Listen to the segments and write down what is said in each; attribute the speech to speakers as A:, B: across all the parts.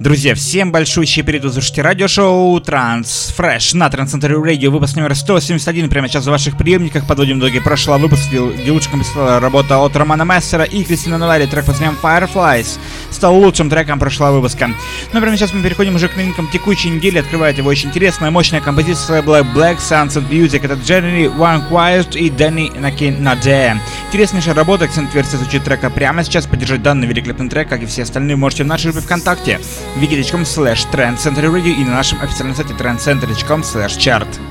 A: Друзья, всем большущий привет, вы радиошоу Транс Фреш на Трансцентре Радио, выпуск номер 171, прямо сейчас в ваших приемниках, подводим итоги прошлого выпуска, где лучше компенсировала работа от Романа Мессера и Кристина Нулари, трек под названием Fireflies, стал лучшим треком прошлого выпуска. Ну, прямо сейчас мы переходим уже к новинкам текущей недели, открывает его очень интересная, мощная композиция Black Black and Music, это Jeremy One Quiet и Дэнни Наде. Интереснейшая работа, акцент версия звучит трека прямо сейчас, поддержать данный великолепный трек, как и все остальные, можете в нашей группе ВКонтакте wiki.com slash trendcenterradio и на нашем официальном сайте trendcenter.com slash chart.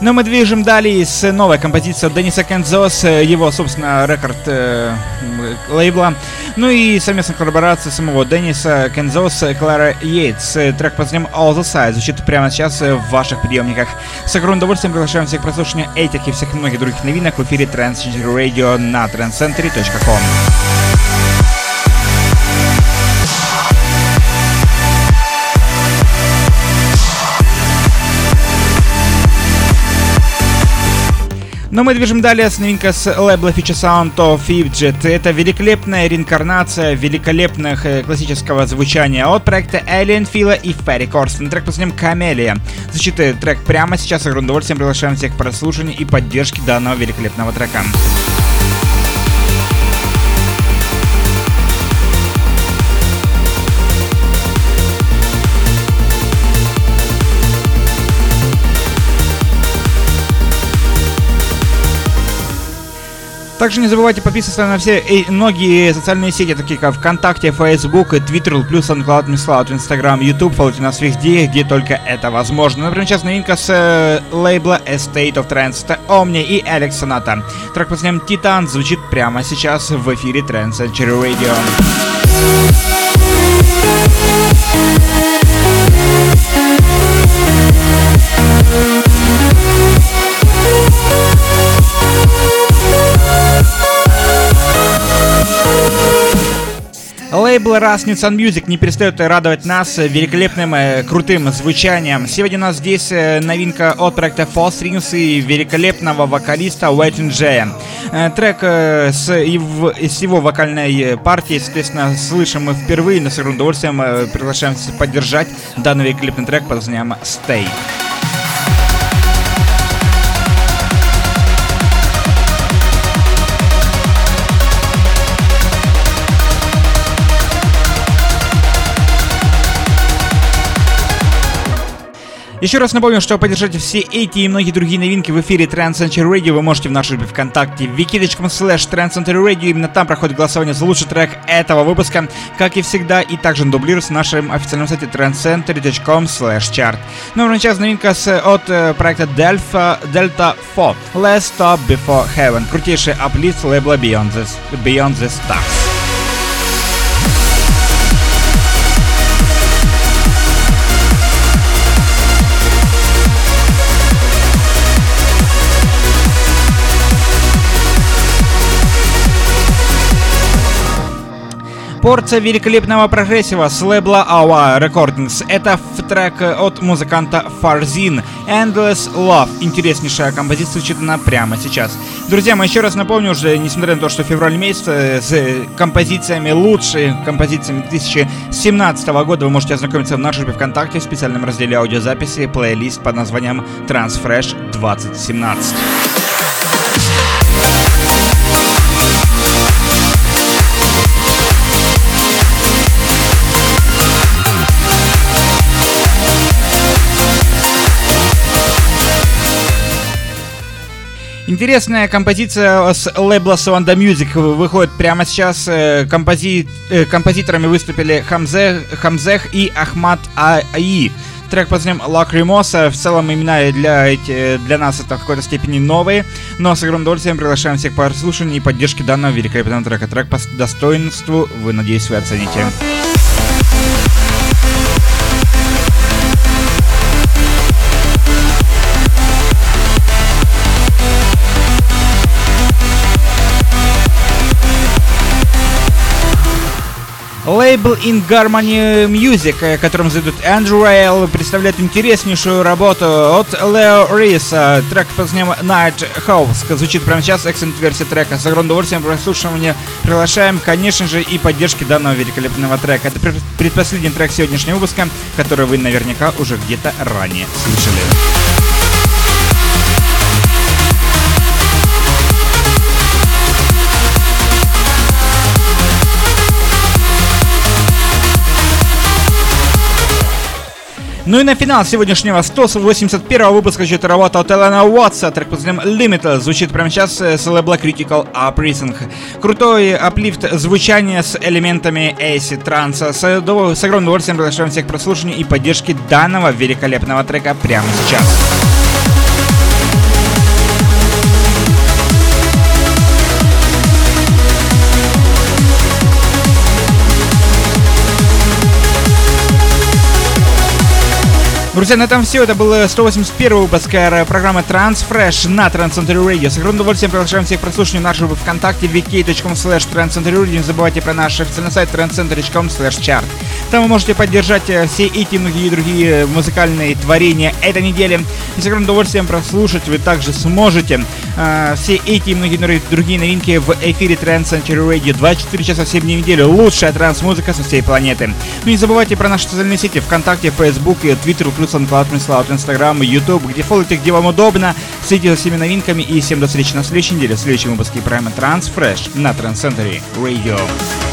A: Но мы движем далее с новой композицией Дениса Кензос, его, собственно, рекорд э, лейбла. Ну и совместная коллаборация самого Дениса Кензоса и Клара Йейтс. Трек под названием All the Side звучит прямо сейчас в ваших приемниках. С огромным удовольствием приглашаем всех к прослушиванию этих и всех многих других новинок в эфире Transgender Radio на trendcentry.com. Но мы движем далее с новинкой с лейбла Feature Sound of Fidget. Это великолепная реинкарнация великолепных э, классического звучания от проекта Alien Фила и Ферри Корстон. Трек под Камелия. Звучит трек прямо сейчас. С огромным удовольствием приглашаем всех к прослушиванию и поддержке данного великолепного трека. Также не забывайте подписываться на все и многие социальные сети, такие как ВКонтакте, Facebook, Twitter, плюс SoundCloud, MissCloud, Instagram, YouTube. Фолловите нас везде, где только это возможно. Например, сейчас новинка с э, лейбла Estate of Trance. Это Omni и Алекс Соната. Трек под названием Титан звучит прямо сейчас в эфире Trance Century Radio. Лейбл Rasmussen Music не перестает радовать нас великолепным, э, крутым звучанием. Сегодня у нас здесь э, новинка от проекта Fall Strings и великолепного вокалиста Waiting J. Э, трек с его, вокальной партией, соответственно, слышим мы впервые, но с удовольствием приглашаем поддержать данный великолепный трек под названием Stay. Еще раз напомню, что поддержать все эти и многие другие новинки в эфире Trans Century Radio вы можете в нашей группе ВКонтакте wiki.com slash Radio. Именно там проходит голосование за лучший трек этого выпуска, как и всегда, и также он дублируется на нашем официальном сайте transcentry.com slash chart. Ну, а сейчас новинка с, от э, проекта Delta, Delta 4 Let's Stop Before Heaven. Крутейший аплист лейбла Beyond the, Beyond the Stars. Порция великолепного прогрессива с лейбла Our Recordings. Это трек от музыканта Farzin Endless Love. Интереснейшая композиция читана прямо сейчас. Друзья, мы еще раз напомню уже, несмотря на то, что февраль месяц э, с композициями, лучшими композициями 2017 года вы можете ознакомиться в нашей группе ВКонтакте в специальном разделе аудиозаписи плейлист под названием Transfresh 2017. Интересная композиция с лейбла Swanda Music выходит прямо сейчас. Э, компози... Э, композиторами выступили Хамзе... Хамзех и Ахмад Аи. Трек под названием Лакримоса. В целом имена для, для нас это в какой-то степени новые, но с огромным удовольствием приглашаем всех по прослушиванию и поддержке данного великолепного трека. Трек по достоинству вы, надеюсь, вы оцените. Лейбл In Harmony Music, которым зайдут Andrew Rail, представляет интереснейшую работу от Лео Риса. Трек под названием Night House звучит прямо сейчас, эксцент версия трека. С огромным удовольствием прослушивания приглашаем, конечно же, и поддержки данного великолепного трека. Это предпоследний трек сегодняшнего выпуска, который вы наверняка уже где-то ранее слышали. Ну и на финал сегодняшнего 181 выпуска работа от Элена Уотса, трек под названием Limited, звучит прямо сейчас с лейбла Critical Uprising. Крутой аплифт звучания с элементами AC транса. С, с огромным удовольствием приглашаем всех к прослушиванию и поддержке данного великолепного трека прямо сейчас. Друзья, на этом все. Это был 181 выпуск программы Transfresh на Transcentury Radio. С огромным удовольствием приглашаем всех к прослушиванию нашей группы ВКонтакте vk.com slash Radio. Не забывайте про наш официальный сайт transcentury.com slash chart. Там вы можете поддержать э, все эти и многие другие музыкальные творения этой недели. И с огромным удовольствием прослушать вы также сможете э, все эти и многие другие новинки в эфире Transcentury Radio. 24 часа в 7 дней. Лучшая транс-музыка со всей планеты. Ну и не забывайте про наши социальные сети ВКонтакте, Facebook и Twitter, SoundCloud, MySloud, Instagram, YouTube, где фолловите, где вам удобно. Следите за всеми новинками и всем до встречи на следующей неделе в следующем выпуске программы Transfresh на Trans Radio.